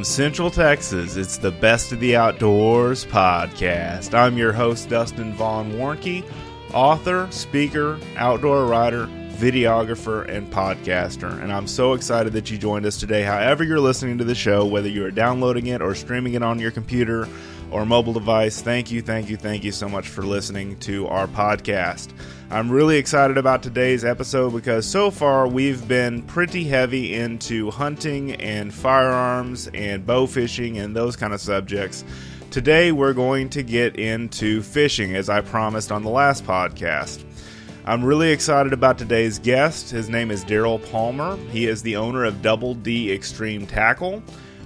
From Central Texas, it's the Best of the Outdoors podcast. I'm your host, Dustin Vaughn Warnke, author, speaker, outdoor writer, videographer, and podcaster. And I'm so excited that you joined us today. However, you're listening to the show, whether you're downloading it or streaming it on your computer or mobile device, thank you, thank you, thank you so much for listening to our podcast. I'm really excited about today's episode because so far we've been pretty heavy into hunting and firearms and bow fishing and those kind of subjects. Today we're going to get into fishing as I promised on the last podcast. I'm really excited about today's guest. His name is Daryl Palmer. He is the owner of Double D Extreme Tackle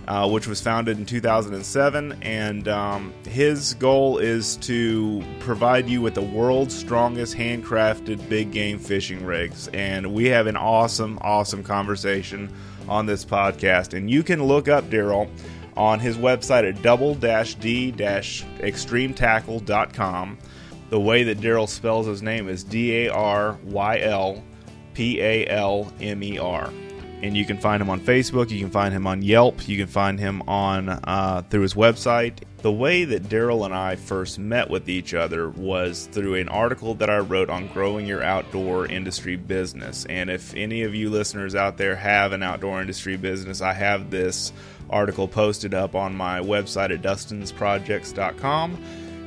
uh, which was founded in 2007. And um, his goal is to provide you with the world's strongest handcrafted big game fishing rigs. And we have an awesome, awesome conversation on this podcast. And you can look up Daryl on his website at double-d-extremetackle.com. The way that Daryl spells his name is D A R Y L P A L M E R and you can find him on Facebook. You can find him on Yelp. You can find him on uh, through his website. The way that Daryl and I first met with each other was through an article that I wrote on growing your outdoor industry business. And if any of you listeners out there have an outdoor industry business, I have this article posted up on my website at dustinsprojects.com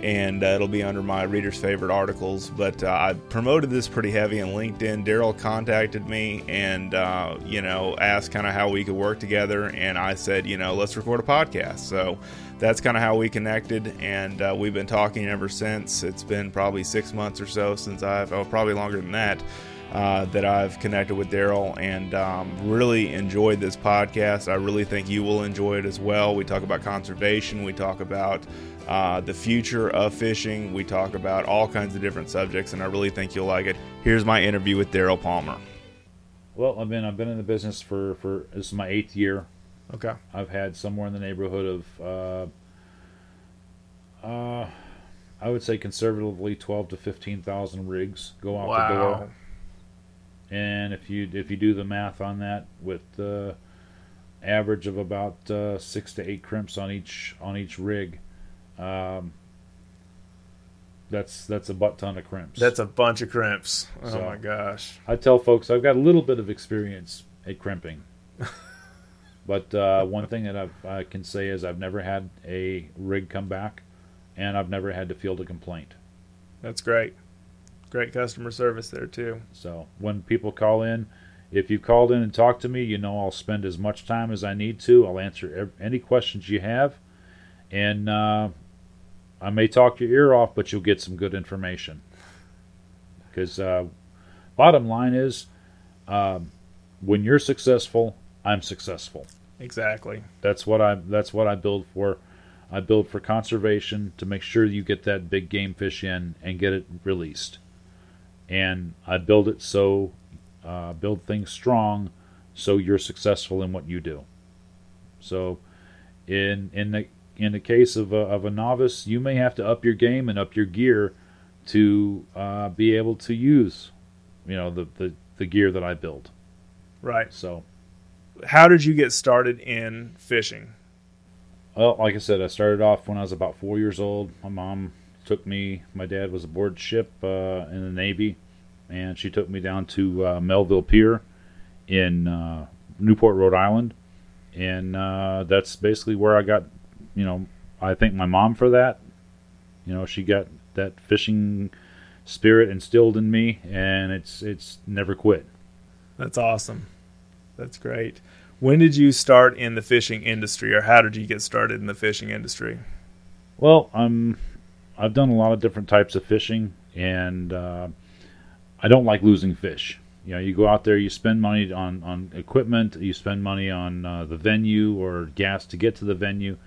and uh, it'll be under my reader's favorite articles. But uh, I promoted this pretty heavy on LinkedIn. Daryl contacted me and, uh, you know, asked kind of how we could work together. And I said, you know, let's record a podcast. So that's kind of how we connected. And uh, we've been talking ever since. It's been probably six months or so since I've, oh, probably longer than that. Uh, that I've connected with Daryl and um, really enjoyed this podcast. I really think you will enjoy it as well. We talk about conservation, we talk about uh, the future of fishing. We talk about all kinds of different subjects, and I really think you'll like it. Here's my interview with Daryl Palmer. Well, I've been I've been in the business for for this is my eighth year. Okay. I've had somewhere in the neighborhood of uh, uh, I would say conservatively twelve to fifteen thousand rigs go out wow. the door. And if you if you do the math on that with the average of about uh, six to eight crimps on each on each rig, um, that's that's a butt ton of crimps. That's a bunch of crimps. Oh so, my gosh! I tell folks I've got a little bit of experience at crimping, but uh, one thing that I've, i can say is I've never had a rig come back, and I've never had to field a complaint. That's great. Great customer service there too. So when people call in, if you called in and talked to me, you know I'll spend as much time as I need to. I'll answer any questions you have, and uh, I may talk your ear off, but you'll get some good information. Because uh, bottom line is, um, when you're successful, I'm successful. Exactly. That's what I. That's what I build for. I build for conservation to make sure you get that big game fish in and get it released. And I build it so, uh, build things strong, so you're successful in what you do. So, in in the in the case of a, of a novice, you may have to up your game and up your gear to uh, be able to use, you know, the, the, the gear that I built. Right. So, how did you get started in fishing? Well, like I said, I started off when I was about four years old. My mom took me. My dad was aboard ship uh, in the Navy, and she took me down to uh, Melville Pier in uh, Newport, Rhode Island, and uh, that's basically where I got you know, I thank my mom for that. You know, she got that fishing spirit instilled in me, and it's it's never quit. That's awesome. That's great. When did you start in the fishing industry, or how did you get started in the fishing industry? Well, I'm I've done a lot of different types of fishing, and uh, I don't like losing fish. You know, you go out there, you spend money on on equipment, you spend money on uh, the venue or gas to get to the venue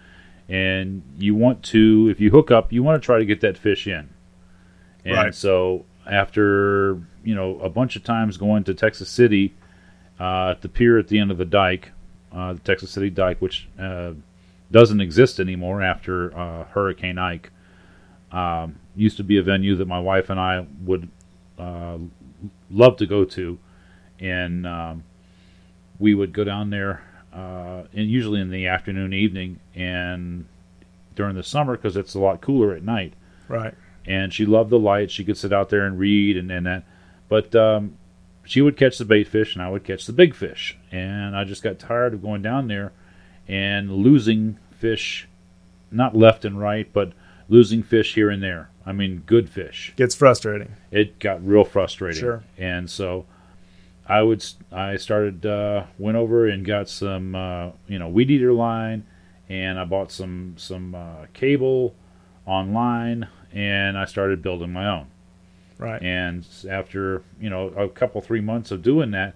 and you want to if you hook up you want to try to get that fish in and right. so after you know a bunch of times going to texas city uh, at the pier at the end of the dike uh, the texas city dike which uh, doesn't exist anymore after uh, hurricane ike um, used to be a venue that my wife and i would uh, love to go to and um, we would go down there uh, and usually in the afternoon, evening, and during the summer because it's a lot cooler at night. Right. And she loved the light. She could sit out there and read and, and that. But um, she would catch the bait fish, and I would catch the big fish. And I just got tired of going down there and losing fish, not left and right, but losing fish here and there. I mean, good fish. Gets frustrating. It got real frustrating. Sure. And so I would I started uh, went over and got some uh, you know weed eater line, and I bought some some uh, cable online, and I started building my own. Right. And after you know a couple three months of doing that,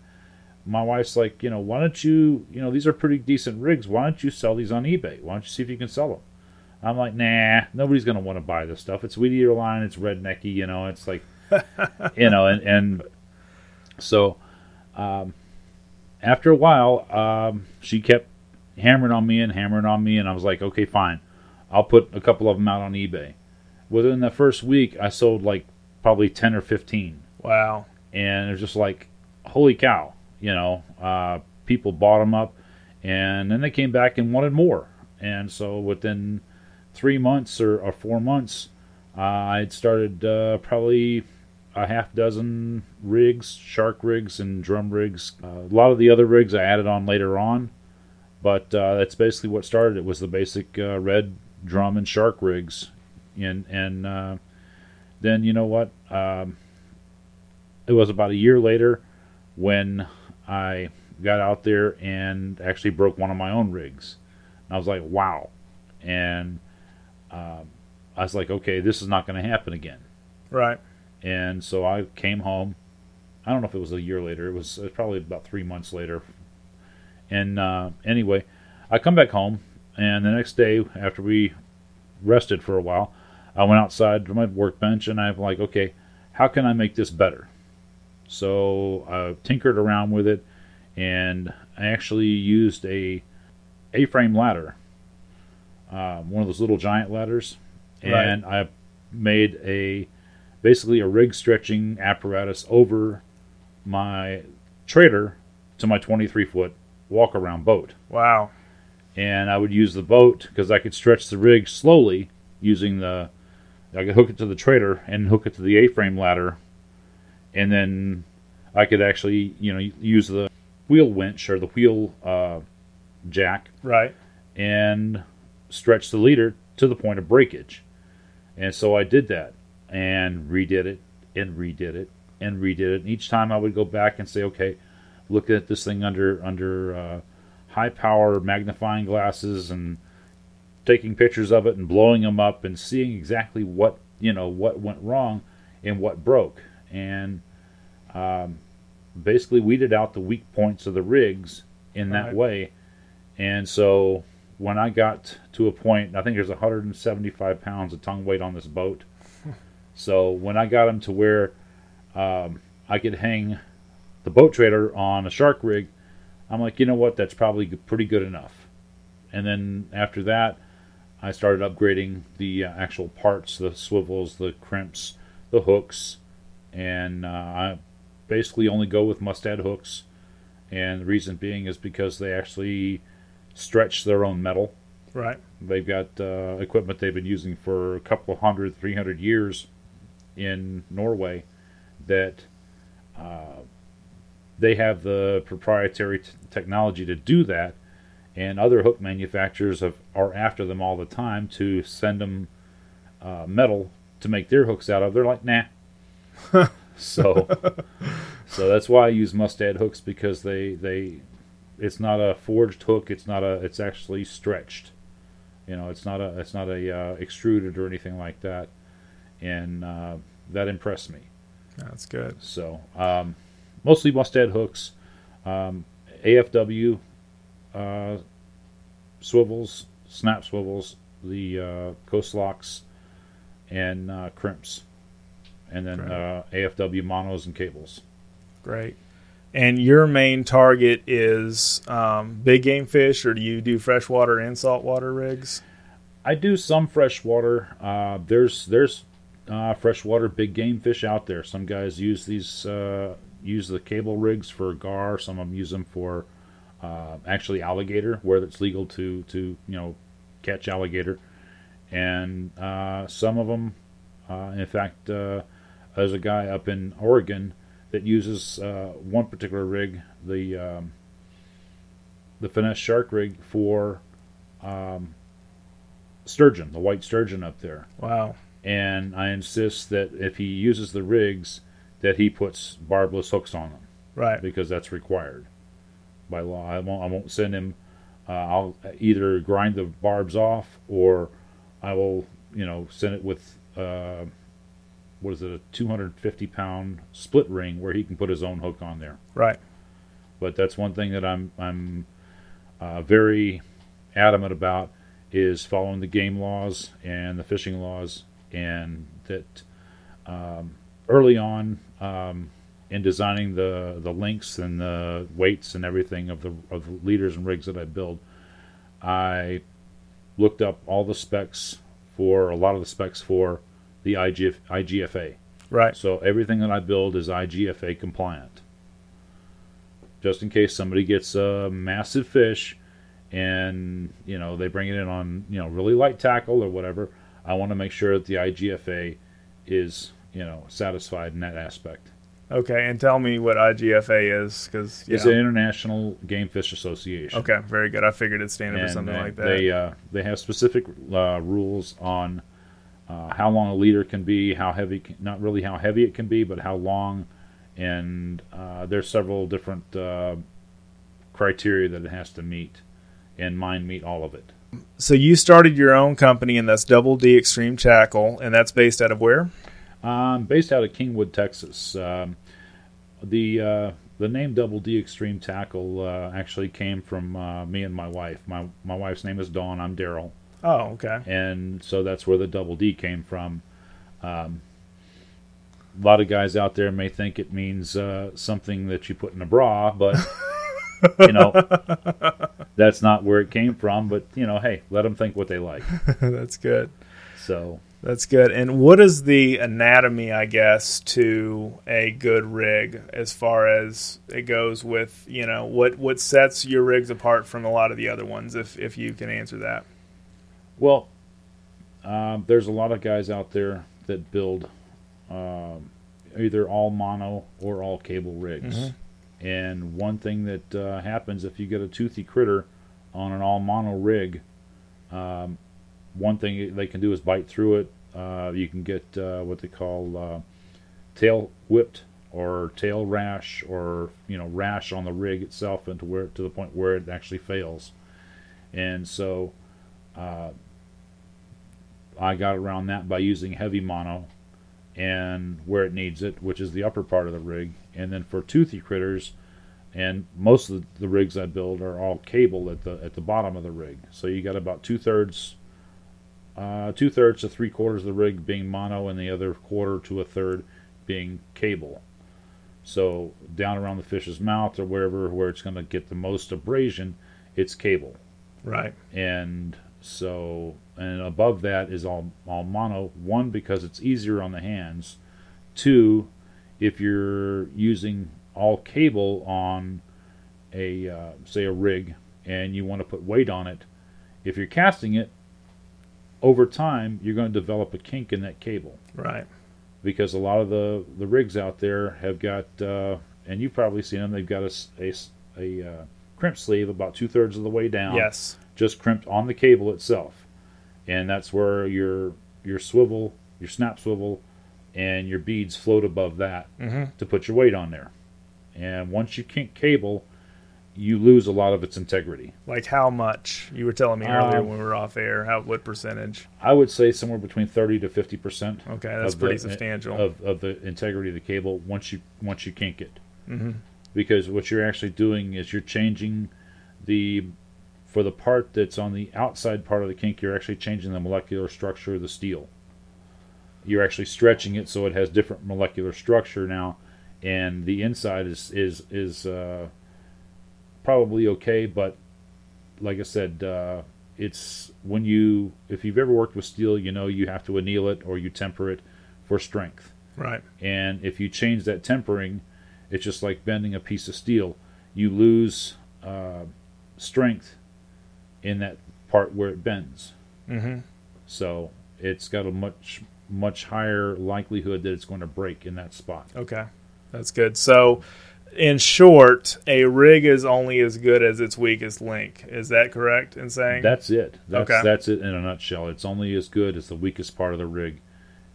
my wife's like, you know, why don't you you know these are pretty decent rigs. Why don't you sell these on eBay? Why don't you see if you can sell them? I'm like, nah, nobody's gonna want to buy this stuff. It's weed eater line. It's rednecky. You know, it's like, you know, and and so um, after a while, um, she kept hammering on me and hammering on me, and I was like, okay, fine, I'll put a couple of them out on eBay. Within the first week, I sold like probably ten or fifteen, Wow. and it was just like, holy cow, you know, uh, people bought them up, and then they came back and wanted more, and so within three months or, or four months, uh, I'd started uh, probably a half dozen rigs, shark rigs, and drum rigs. Uh, a lot of the other rigs I added on later on, but uh, that's basically what started it. Was the basic uh, red drum and shark rigs, and and uh, then you know what? Um, it was about a year later when I got out there and actually broke one of my own rigs. And I was like, wow, and um, I was like, okay, this is not going to happen again. Right. And so I came home. I don't know if it was a year later. It was, it was probably about three months later. And uh, anyway, I come back home, and the next day after we rested for a while, I went outside to my workbench, and I'm like, okay, how can I make this better? So I tinkered around with it, and I actually used a A-frame ladder, uh, one of those little giant ladders, and I made a basically a rig stretching apparatus over my trailer to my 23 foot walk around boat. Wow. And I would use the boat because I could stretch the rig slowly using the. I could hook it to the trailer and hook it to the A-frame ladder, and then I could actually, you know, use the wheel winch or the wheel uh, jack Right. and stretch the leader to the point of breakage. And so I did that and redid it and redid it and redid it. And each time I would go back and say, okay, look at this thing under under uh, high power magnifying glasses and taking pictures of it and blowing them up and seeing exactly what you know what went wrong and what broke and um, basically weeded out the weak points of the rigs in that Right. way. And so when I got to a point, I think there's 175 pounds of tongue weight on this boat. So when I got them to where um, I could hang the boat trailer on a shark rig, I'm like, you know what? That's probably pretty good enough. And then after that, I started upgrading the uh, actual parts, the swivels, the crimps, the hooks, and uh, I basically only go with mustad hooks. And the reason being is because they actually stretch their own metal. Right. They've got uh, equipment they've been using for a couple of hundred, three hundred years in Norway that uh, they have the proprietary t- technology to do that, and other hook manufacturers have, are after them all the time to send them uh, metal to make their hooks out of. They're like, nah. so, so that's why I use mustad hooks because they they it's not a forged hook. It's not a. It's actually stretched. You know, it's not a. It's not a uh, extruded or anything like that, and uh, that impressed me. That's good. So, um, mostly mustad hooks, um, AFW uh, swivels, snap swivels, the uh, coast locks, and uh, crimps, and then uh, AFW monos and cables. Great. And your main target is um, big game fish, or do you do freshwater and saltwater rigs? I do some freshwater. Uh, there's there's uh, freshwater big game fish out there. Some guys use these uh, use the cable rigs for gar. Some of them use them for uh, actually alligator, where it's legal to to you know catch alligator, and uh, some of them, uh, in fact, uh, there's a guy up in Oregon that uses one particular rig, the um, the finesse shark rig for um, sturgeon, the white sturgeon up there Wow. And I insist that if he uses the rigs, that he puts barbless hooks on them Right. because that's required by law. I won't. I won't send him. Uh, I'll either grind the barbs off, or I will, you know, send it with uh, what is it, a 250 pound split ring where he can put his own hook on there. Right. But that's one thing that I'm I'm uh, very adamant about is following the game laws and the fishing laws, and that um, early on um, in designing the the links and the weights and everything of the of the leaders and rigs that I build, I looked up all the specs for a lot of the specs for the IGF, IGFA. Right. So everything that I build is IGFA compliant. Just in case somebody gets a massive fish and, you know, they bring it in on, you know, really light tackle or whatever, I want to make sure that the IGFA is, you know, satisfied in that aspect. Okay. And tell me what IGFA is, because It's an International Game Fish Association. Okay. Very good. I figured it standing for something they, like that. They uh, they have specific uh, rules on uh, how long a leader can be, how heavy, can, not really how heavy it can be, but how long, and uh, there's several different uh, criteria that it has to meet, and mine meet all of it. So you started your own company, and that's Double D Extreme Tackle, and that's based out of where? Um, based out of Kingwood, Texas. Um, the uh, the name Double D Extreme Tackle uh, actually came from uh, me and my wife. My my wife's name is Dawn. I'm Daryl. Oh, okay. and so that's where the double D came from. Um, a lot of guys out there may think it means uh, something that you put in a bra, but you know that's not where it came from. But you know, hey, let them think what they like. that's good. So That's good. And what is the anatomy, I guess, to a good rig as far as it goes with, you know, what, what sets your rigs apart from a lot of the other ones, if, if you can answer that? Well, um, there's a lot of guys out there that build um, either all mono or all cable rigs. And one thing that uh, happens if you get a toothy critter on an all mono rig, um, one thing they can do is bite through it. Uh, you can get uh, what they call uh, tail whipped or tail rash or you know rash on the rig itself and to where to the point where it actually fails. And so uh, I got around that by using heavy mono and where it needs it, which is the upper part of the rig. And then for toothy critters, and most of the rigs I build are all cable at the at the bottom of the rig. So you got about two thirds, uh, two thirds to three quarters of the rig being mono, and the other quarter to a third being cable. So down around the fish's mouth or wherever where it's going to get the most abrasion, it's cable Right. and so and above that is all all mono. One because it's easier on the hands. Two if you're using all cable on a uh, say a rig and you want to put weight on it if you're casting it over time you're going to develop a kink in that cable. Right. because a lot of the the rigs out there have got uh, and you've probably seen them they've got a uh, crimp sleeve about two thirds of the way down. Yes. just crimped on the cable itself, and that's where your your swivel, your snap swivel, and your beads float above that Mm-hmm. to put your weight on there. And once you kink cable, you lose a lot of its integrity. Like how much? You were telling me earlier Um, when we were off air. How what percentage? I would say somewhere between thirty to fifty percent. Okay, that's pretty substantial. of, of the integrity of the cable once you once you kink it. mm-hmm. because what you're actually doing is you're changing the for the part that's on the outside part of the kink you're actually changing the molecular structure of the steel you're actually stretching it so it has different molecular structure now and the inside is is is uh, probably okay but like i said uh, it's when you if you've ever worked with steel you know you have to anneal it or you temper it for strength Right. and if you change that tempering, it's just like bending a piece of steel. You lose uh, strength in that part where it bends. Mm-hmm. So it's got a much much higher likelihood that it's going to break in that spot. Okay, that's good. So, in short, a rig is only as good as its weakest link. Is that correct in saying? That's it. That's, Okay. that's it in a nutshell. It's only as good as the weakest part of the rig.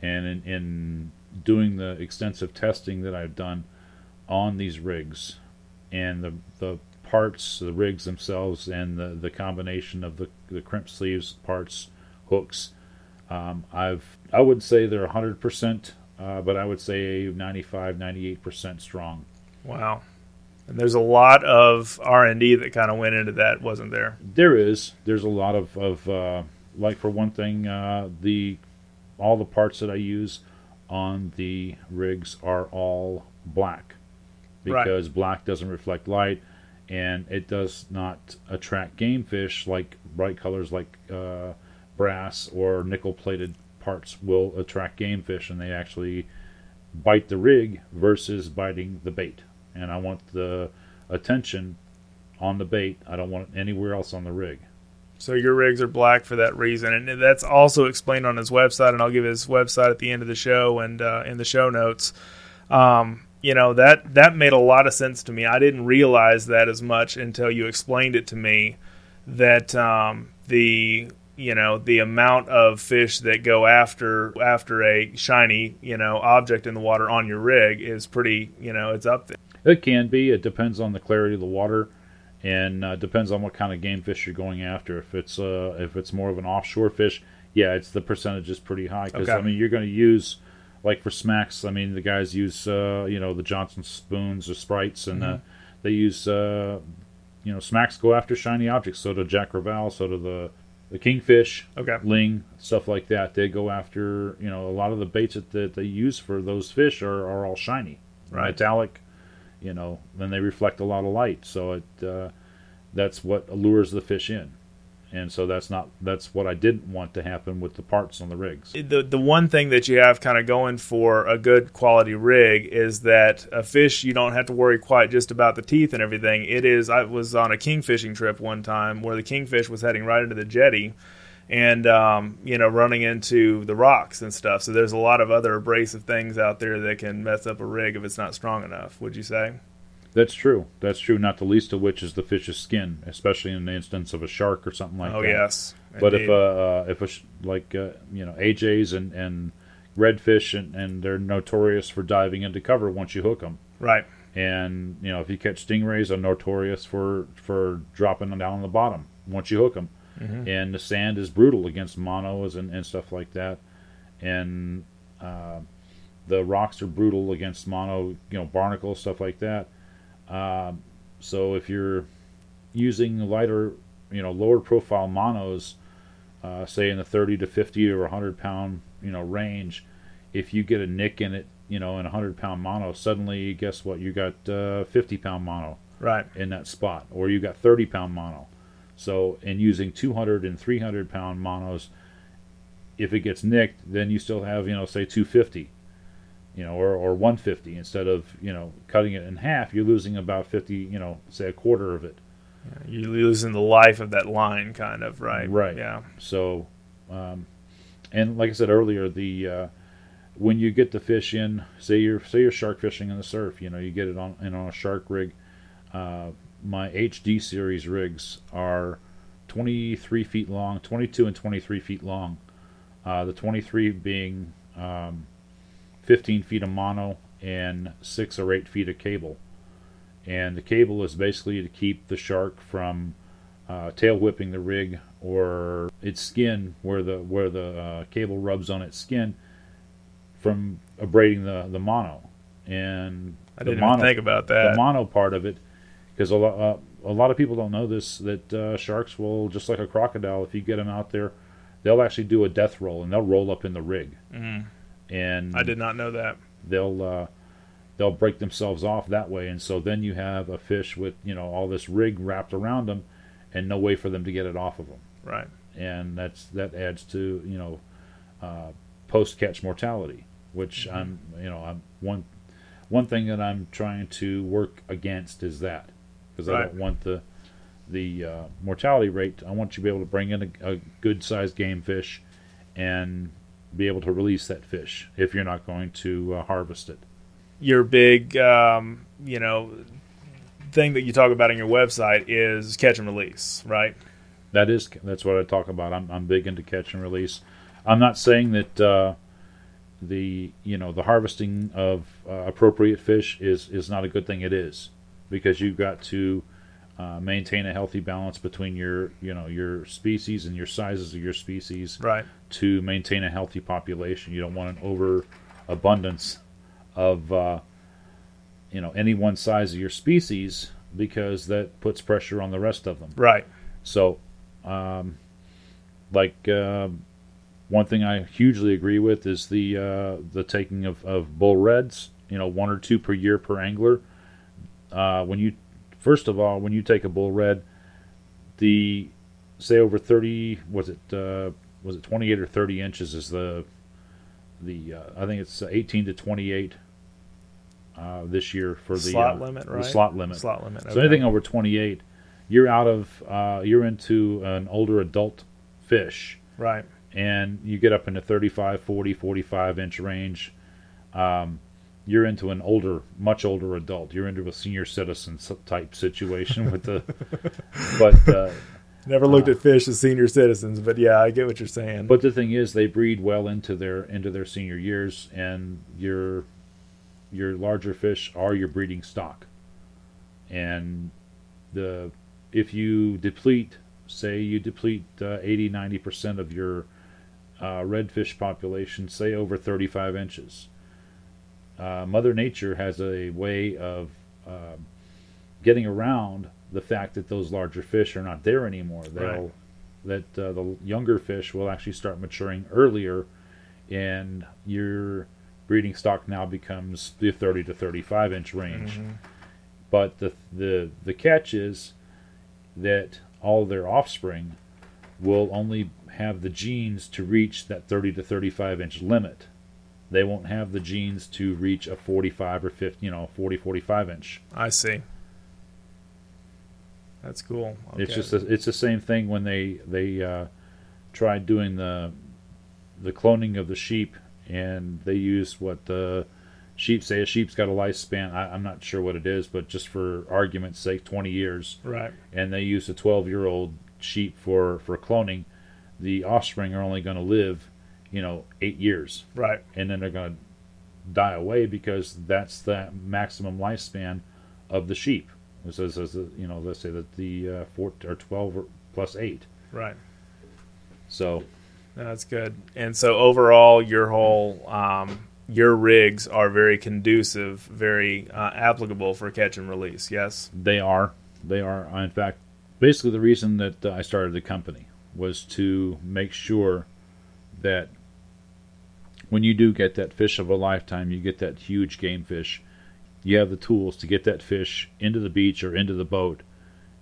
And in, in doing the extensive testing that I've done on these rigs and the, the parts, the rigs themselves, and the, the combination of the, the crimp sleeves, parts, hooks, um, I've I would say they're 100%, uh, but I would say 95, 98% strong. wow. And there's a lot of R and D that kind of went into that, wasn't there? There is. There's a lot of, of uh, like for one thing, uh, the all the parts that I use on the rigs are all black Right. because black doesn't reflect light and it does not attract game fish like bright colors like uh, brass or nickel plated parts will attract game fish and they actually bite the rig versus biting the bait. And I want the attention on the bait. I don't want it anywhere else on the rig. So your rigs are black for that reason, and that's also explained on his website. And I'll give his website at the end of the show and uh, in the show notes. Um, you know that that made a lot of sense to me. I didn't realize that as much until you explained it to me. That um, the you know the amount of fish that go after after a shiny you know object in the water on your rig is pretty you know it's up there. It can be. It depends on the clarity of the water, and uh, depends on what kind of game fish you're going after. If it's uh, if it's more of an offshore fish, yeah, it's the percentage is pretty high because Okay. I mean you're going to use like for smacks. I mean the guys use uh, you know the Johnson spoons or sprites, and uh, they use uh, you know smacks go after shiny objects. So do Jack Crevalle. So do the the kingfish. Okay. ling stuff like that they go after you know a lot of the baits that, that they use for those fish are, are all shiny Right. metallic you know then they reflect a lot of light so it uh, that's what allures the fish in and so that's not that's what i didn't want to happen with the parts on the rigs the the one thing that you have kind of going for a good quality rig is that a fish you don't have to worry quite just about the teeth and everything. It is I was on a kingfishing trip one time where the kingfish was heading right into the jetty and um, you know running into the rocks and stuff. So there's a lot of other abrasive things out there that can mess up a rig if it's not strong enough. Would you say? That's true that's true not the least of which is the fish's skin especially in the instance of a shark or something like oh that Oh yes. But if Indeed. uh, uh if a sh- like uh, you know AJ's and and redfish and and they're notorious for diving into cover once you hook them. right. And you know if you catch stingrays, they're notorious for for dropping them down on the bottom once you hook them. And the sand is brutal against monos and and stuff like that. And uh, the rocks are brutal against mono, you know barnacles stuff like that. Um, so if you're using lighter, you know, lower profile monos, uh, say in the 30 to 50 or 100 pound, you know, range, if you get a nick in it, you know, in a 100 pound mono, suddenly, guess what? You got uh, 50 pound mono Right. in that spot, or you got 30 pound mono. So, in using 200 and 300 pound monos, if it gets nicked, then you still have, you know, say 250, you know, or, or 150 instead of, you know, cutting it in half, you're losing about 50, you know, say a quarter of it. You're losing the life of that line, kind of. Right. Right. Yeah. So, um, and like I said earlier, the uh, when you get the fish in, say you're say you're shark fishing in the surf, you know, you get it on in on a shark rig. Uh, my HD series rigs are 23 feet long, 22 and 23 feet long. Uh, the 23 being um, 15 feet of mono and six or eight feet of cable. And the cable is basically to keep the shark from uh, tail whipping the rig or its skin where the where the uh, cable rubs on its skin from abrading the the mono and I the didn't mono, think about that. the mono part of it because a lot uh, a lot of people don't know this that uh, sharks will just like a crocodile if you get them out there they'll actually do a death roll and they'll roll up in the rig Mm. And I did not know that. they'll uh, they'll break themselves off that way, and so then you have a fish with you know all this rig wrapped around them, and no way for them to get it off of them, Right. and that's that adds to you know uh, post catch mortality, which I'm you know I'm one one thing that I'm trying to work against is that. Because I don't want the the uh, mortality rate, I want you to be able to bring in a, a good sized game fish and be able to release that fish if you're not going to uh, harvest it. Your big, um, you know, thing that you talk about on your website is catch and release, right? That is that's what I talk about. I'm I'm big into catch and release. I'm not saying that uh, the you know the harvesting of uh, appropriate fish is is not a good thing. It is because you've got to uh, maintain a healthy balance between your you know your species and your sizes of your species Right. to maintain a healthy population. You don't want an overabundance of uh, you know any one size of your species because that puts pressure on the rest of them. Right. So, um, like uh, one thing I hugely agree with is the uh, the taking of, of bull reds. You know, one or two per year per angler. Uh, when you first of all, when you take a bull red, the say over thirty was it uh, was it twenty eight or thirty inches is the the uh, I think it's eighteen to twenty eight. Uh, this year for the Slot uh, limit, the slot limit. Slot limit. So anything over 28, you're out of uh, you're into an older adult fish, Right. and you get up into 35, 40, 45 inch range. Um, you're into an older, much older adult. You're into a senior citizen type situation with the, but uh, Never looked at fish as senior citizens, but yeah, I get what you're saying. but the thing is, they breed well into their into their senior years, and your your larger fish are your breeding stock. And the if you deplete, say you deplete uh, 80 90 percent of your uh, redfish population, say over 35 inches, uh, Mother Nature has a way of uh, getting around the fact that those larger fish are not there anymore. They'll that uh, the younger fish will actually start maturing earlier, and your breeding stock now becomes the 30 to 35 inch range. Mhm. But the the the catch is that all their offspring will only have the genes to reach that 30 to 35 inch limit. They won't have the genes to reach a 45 or 50, you know, 40 45 inch. I see. That's cool. It's just a, it's the same thing when they they uh, tried doing the the cloning of the sheep and they use what the sheep say a sheep's got a lifespan. I, I'm not sure what it is, but just for argument's sake, 20 years. right. And they use a 12 year old sheep for for cloning. The offspring are only going to live, you know, eight years, Right. and then they're going to die away because that's the maximum lifespan of the sheep. Says that, you know, let's say that the uh, four or 12 or plus eight. Right. So No, That's good. And so overall, your whole um, your rigs are very conducive, very uh, applicable for catch and release. Yes. they are, they are. In fact, basically the reason that uh, I started the company was to make sure that when you do get that fish of a lifetime, you get that huge game fish, you have the tools to get that fish into the beach or into the boat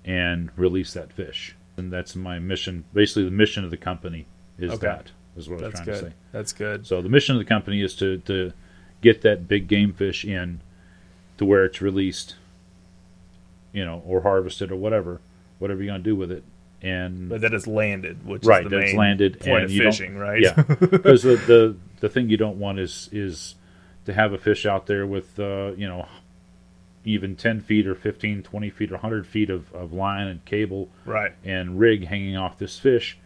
and release that fish. And that's my mission. Basically, the mission of the company is Okay. that, is what I was trying good. to say. That's good. So the mission of the company is to, to get that big game fish in to where it's released, you know, or harvested or whatever, whatever you're going to do with it. And But that it's landed, which right, is the that it's main landed point and of fishing, right? yeah, because the, the the thing you don't want is is to have a fish out there with uh, you know even 10 feet or 15 20 feet or 100 feet of, of line and cable right. and rig hanging off this fish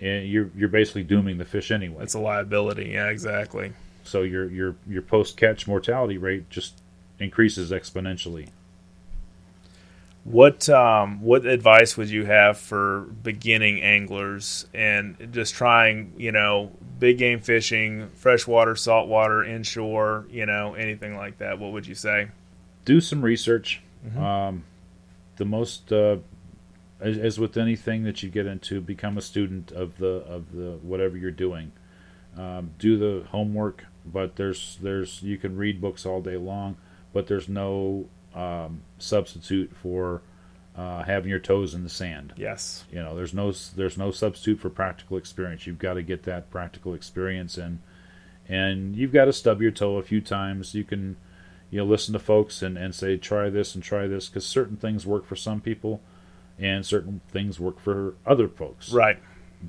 and you're you're basically dooming the fish anyway it's a liability. Yeah, exactly. so your your your post catch mortality rate just increases exponentially What um, what advice would you have for beginning anglers and just trying, you know, big game fishing, freshwater, saltwater, inshore, you know, anything like that? What would you say? do some research Mhm. um, the most uh, as, as with anything that you get into become a student of the of the whatever you're doing um, do the homework but there's there's you can read books all day long but there's no um, substitute for uh, having your toes in the sand Yes. you know there's no there's no substitute for practical experience you've got to get that practical experience and and you've got to stub your toe a few times you can you know listen to folks and, and say try this and try this because certain things work for some people and certain things work for other folks. Right.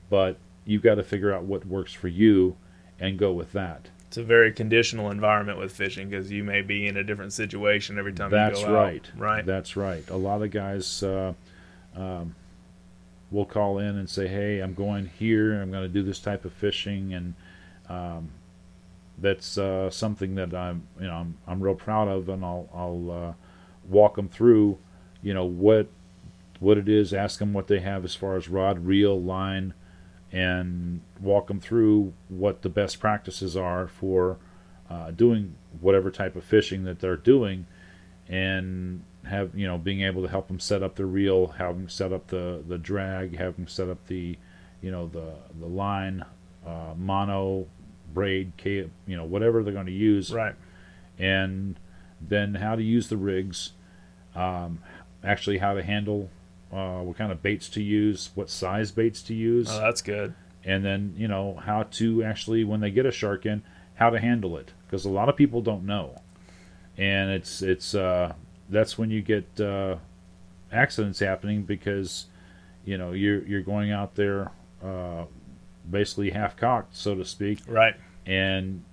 But you've got to figure out what works for you and go with that. It's a very conditional environment with fishing because you may be in a different situation every time That's you go right. out. Right. That's right. A lot of guys uh, um, will call in and say, "Hey, I'm going here. I'm going to do this type of fishing," and um, that's uh, something that I'm, you know, I'm, I'm real proud of, and I'll, I'll uh, walk them through, you know, what what it is, ask them what they have as far as rod, reel, line, and walk them through what the best practices are for uh, doing whatever type of fishing that they're doing, and have you know being able to help them set up the reel, have them set up the the drag, have them set up the you know the the line, uh, mono, braid, you know whatever they're going to use, right. and then how to use the rigs, um, actually how to handle uh, what kind of baits to use, what size baits to use, Oh, that's good. and then you know how to actually when they get a shark in, how to handle it because a lot of people don't know, and it's it's uh, that's when you get uh, accidents happening because you know you're you're going out there uh, basically half cocked so to speak Right. and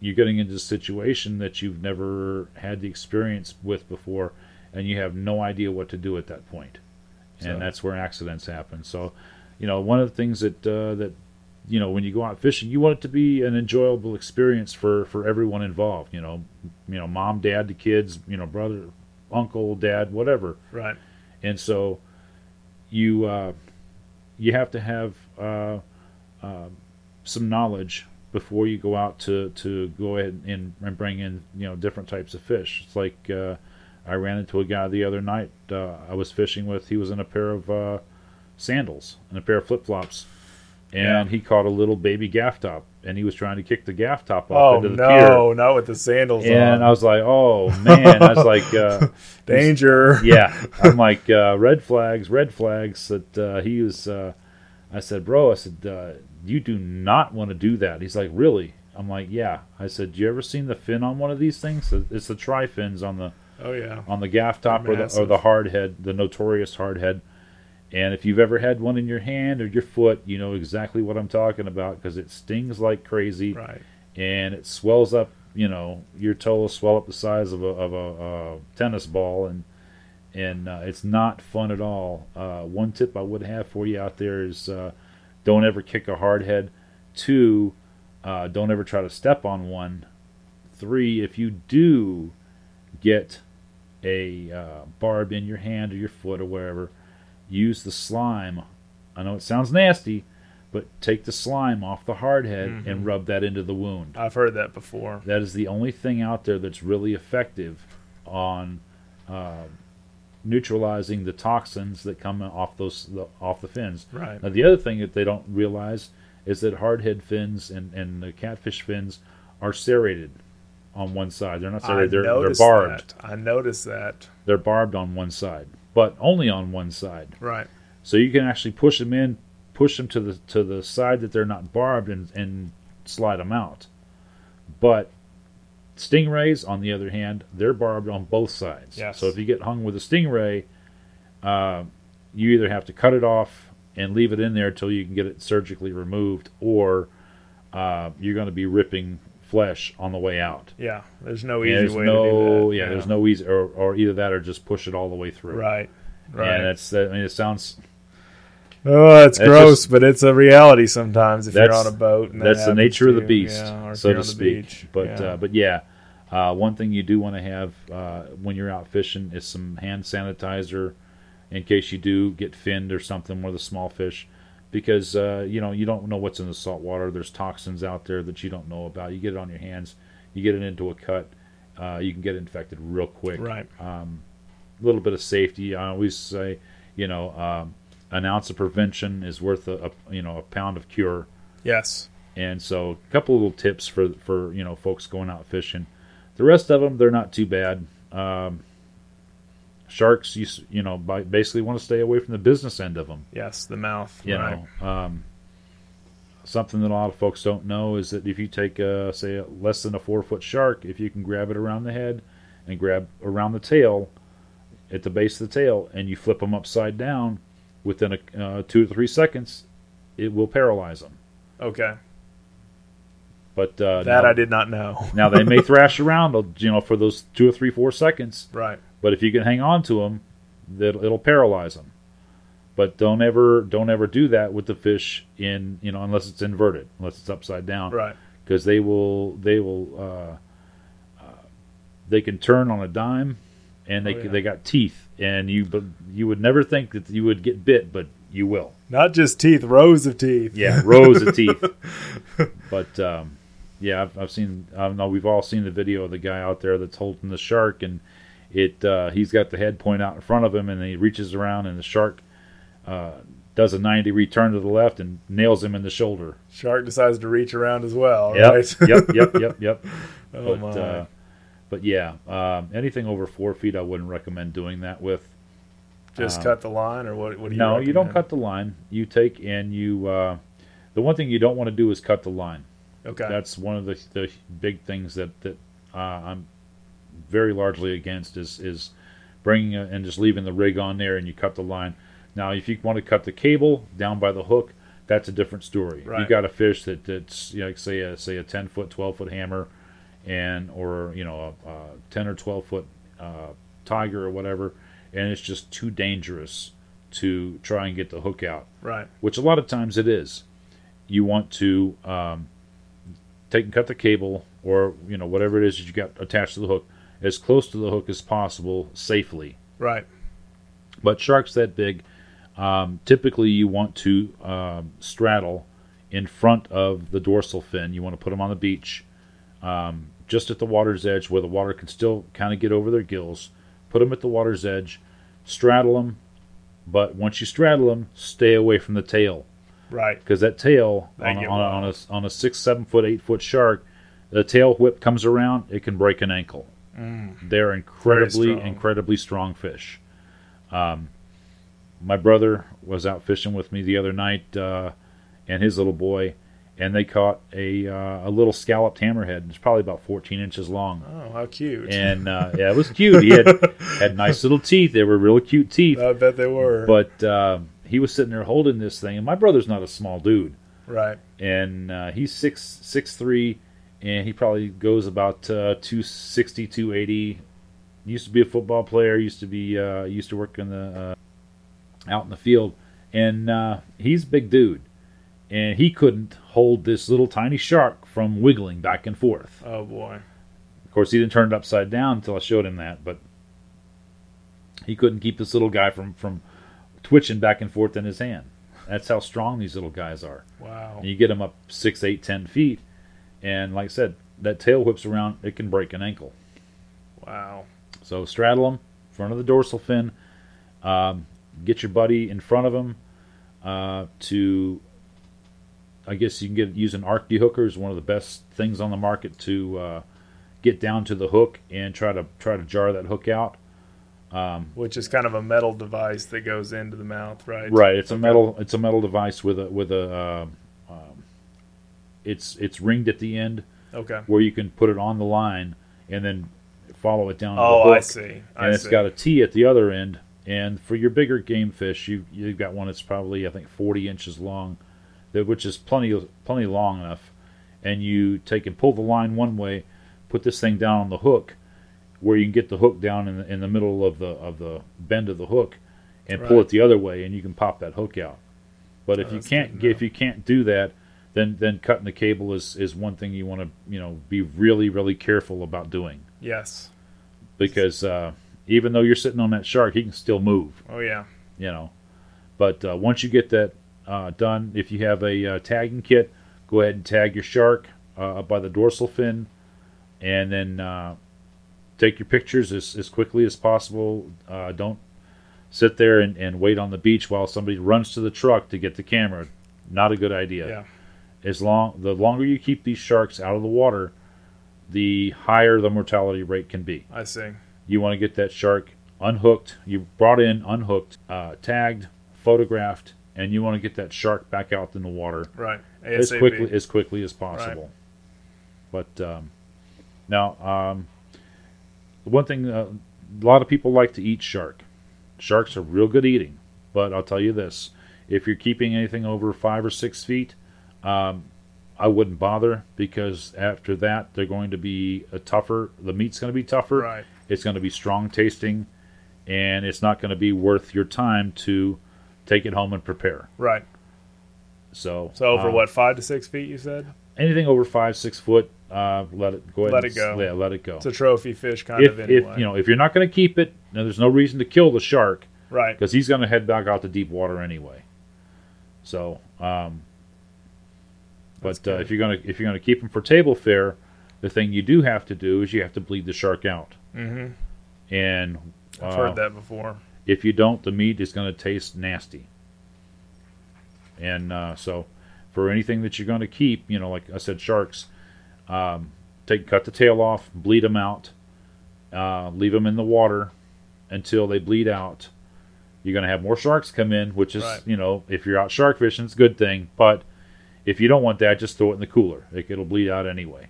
you're getting into a situation that you've never had the experience with before and you have no idea what to do at that point and that's where accidents happen so you know one of the things that uh, that you know when you go out fishing you want it to be an enjoyable experience for for everyone involved you know you know mom dad the kids you know brother uncle dad whatever Right. and so you uh, you have to have uh, uh, some knowledge before you go out to, to go ahead and, and bring in you know different types of fish. It's like uh, I ran into a guy the other night. Uh, I was fishing with. He was in a pair of uh, sandals and a pair of flip flops, and Yeah. he caught a little baby gaff top, and he was trying to kick the gaff top off Oh into the pier. Oh no, not with the sandals And on. I was like, "Oh man!" I was like, uh, Danger. yeah, I'm like uh, red flags, red flags. That uh, he was. Uh, I said, bro, I said, uh, you do not want to do that. He's like, really? I'm like, yeah. I said, you ever seen the fin on one of these things? It's the tri fins on the Oh yeah. on the gaff top or the, or the hard head, the notorious hard head. And if you've ever had one in your hand or your foot, you know exactly what I'm talking about because it stings like crazy Right. and it swells up. You know, your toe will swell up the size of a of a uh, tennis ball, and and uh, it's not fun at all. Uh, one tip I would have for you out there is uh, don't ever kick a hard head. Two, uh, don't ever try to step on one. Three, if you do get a uh, barb in your hand or your foot or wherever, use the slime. I know it sounds nasty, but take the slime off the hard head Mm-hmm. and rub that into the wound. I've heard that before. That is the only thing out there that's really effective on uh, neutralizing the toxins that come off those the, off the fins. Right. Now, the other thing that they don't realize is that hardhead fins and, and the catfish fins are serrated on one side. They're not serrated. They're, they're barbed. that. I noticed that. They're barbed on one side, but only on one side. Right. So you can actually push them in, push them to the to the side that they're not barbed, and and slide them out. But stingrays, on the other hand, they're barbed on both sides. Yes. So if you get hung with a stingray, uh, you either have to cut it off and leave it in there until you can get it surgically removed, or uh, you're going to be ripping flesh on the way out. Yeah. There's no easy there's way no, to do that. yeah, there's no easy, or, or either that, or just push it all the way through. Right. Right. And that's, I mean, it sounds oh, it's gross, just- but it's a reality sometimes if you're on a boat. And that that's the nature of the beast, yeah, so to speak. beach. But yeah. uh, but yeah, uh, one thing you do want to have uh, when you're out fishing is some hand sanitizer in case you do get finned or something with a small fish, because uh, you know you don't know what's in the salt water. There's toxins out there that you don't know about. You get it on your hands, you get it into a cut, uh, you can get infected real quick. right. A little bit of safety. I always say, you know, um, an ounce of prevention is worth a, a you know a pound of cure. Yes. And so, a couple little tips for for you know folks going out fishing. The rest of them, they're not too bad. Um, sharks, you you know, basically want to stay away from the business end of them. Yes. The mouth. You right. know, um, something that a lot of folks don't know is that if you take a say a less than a four foot shark, if you can grab it around the head and grab around the tail, at the base of the tail and you flip them upside down, within a uh, two to three seconds, it will paralyze them. Okay. But uh, That now, I did not know. now they may thrash around, you know, for those two or three, four seconds. Right. But if you can hang on to them, it'll, it'll paralyze them. But don't ever don't ever do that with the fish in you know unless it's inverted, unless it's upside down, Right. because they will they will uh, uh, they can turn on a dime, and they Oh, yeah. they got teeth, and you but you would never think that you would get bit, but you will. Not just teeth, rows of teeth. Yeah, rows of teeth. But um, yeah, I've, I've seen. I know we've all seen the video of the guy out there that's holding the shark, and it uh, he's got the head point out in front of him, and he reaches around, and the shark uh, does a ninety degree turn to the left and nails him in the shoulder. Shark decides to reach around as well. Yep, Right. yep, yep, yep, yep. oh but my. uh, but yeah, um, anything over four feet, I wouldn't recommend doing that with. just um, cut the line, or what? What do you? no, you don't cut the line. You take and you. Uh, the one thing you don't want to do is cut the line. Okay. That's one of the, the big things that that uh, I'm very largely against is is bringing a, and just leaving the rig on there and you cut the line. Now, if you want to cut the cable down by the hook, that's a different story. If you Right. got a fish that that's you know, like say a say a ten foot, twelve foot hammer, and or you know a, a ten or twelve foot uh, tiger or whatever, and it's just too dangerous to try and get the hook out right. which a lot of times it is. You want to um, take and cut the cable, or you know whatever it is that you got attached to the hook, as close to the hook as possible safely. Right. But sharks that big, um, typically you want to um, straddle in front of the dorsal fin. You want to put them on the beach, um, just at the water's edge, where the water can still kind of get over their gills. Put them at the water's edge, straddle them, but once you straddle them, stay away from the tail Right. because that tail on on, a, on, a, on a six, seven foot, eight foot shark, the tail whip comes around, it can break an ankle. They're incredibly, strong. incredibly strong fish. Um, my brother was out fishing with me the other night, uh, and his little boy, and they caught a uh, a little scalloped hammerhead. It's probably about 14 inches long, Oh, how cute. and uh, yeah, it was cute. He had had nice little teeth. They were real cute teeth. I bet they were. But uh, he was sitting there holding this thing, and my brother's not a small dude right. and uh, he's six six three, and he probably goes about uh, 260, 280. Used to be a football player. Used to be uh, used to work in the uh, out in the field, and uh, he's a big dude, and he couldn't hold this little tiny shark from wiggling back and forth. Oh boy. Of course, he didn't turn it upside down until I showed him that, but he couldn't keep this little guy from from twitching back and forth in his hand. That's how strong these little guys are. Wow. And you get them up six, eight, ten feet, and like I said, that tail whips around, it can break an ankle. Wow. So straddle them, front of the dorsal fin. Um, get your buddy in front of him uh, to. I guess you can get use an arc dehooker is one of the best things on the market to uh, get down to the hook and try to try to jar that hook out. Which is kind of a metal device that goes into the mouth, right? Right. It's a metal. It's a metal device with a with a. It's it's ringed at the end Okay. where you can put it on the line and then follow it down. Oh, hook. I see. I and it's see. got a T at the other end. And for your bigger game fish, you you've got one that's probably I think 40 inches long, that which is plenty plenty long enough. And you take and pull the line one way, put this thing down on the hook, where you can get the hook down in the, in the middle of the of the bend of the hook, and pull it the other way, and you can pop that hook out. But if Oh, you can't get if you can't do that, then then cutting the cable is is one thing you want to you know be really really careful about doing Yes. because uh, even though you're sitting on that shark, he can still move, Oh yeah. you know. But uh, once you get that uh, done, if you have a uh, tagging kit, go ahead and tag your shark uh, by the dorsal fin, and then uh, take your pictures as, as quickly as possible. Uh, don't sit there and, and wait on the beach while somebody runs to the truck to get the camera. Not a good idea Yeah. As long the longer you keep these sharks out of the water, the higher the mortality rate can be. I see. You want to get that shark unhooked. You brought in unhooked, uh, tagged, photographed, and you want to get that shark back out in the water Right. as ASAP. quickly as quickly as possible. But um, now, um, one thing uh, a lot of people like to eat shark. Sharks are real good eating, but I'll tell you this: if you're keeping anything over five or six feet, um, I wouldn't bother because after that they're going to be a tougher. The meat's going to be tougher. Right. It's going to be strong tasting, and it's not going to be worth your time to take it home and prepare. Right. So, So over um, what five to six feet? You said anything over five six foot, uh, let it go ahead. Let it go. Yeah, let it go. it's a trophy fish kind if, of anyway. if you know if you're not going to keep it, now there's no reason to kill the shark right. because he's going to head back out to deep water anyway. So, um, but uh, if you're going to if you're to keep them for table fare, the thing you do have to do is you have to bleed the shark out, hmm and I've uh, heard that before. If you don't, the meat is going to taste nasty. And uh, so, for anything that you're going to keep, you know, like I said, sharks, um, take cut the tail off, bleed them out, uh, leave them in the water until they bleed out. You're going to have more sharks come in, which is, Right. you know, if you're out shark fishing, it's a good thing. But if you don't want that, just throw it in the cooler. It, it'll bleed out anyway.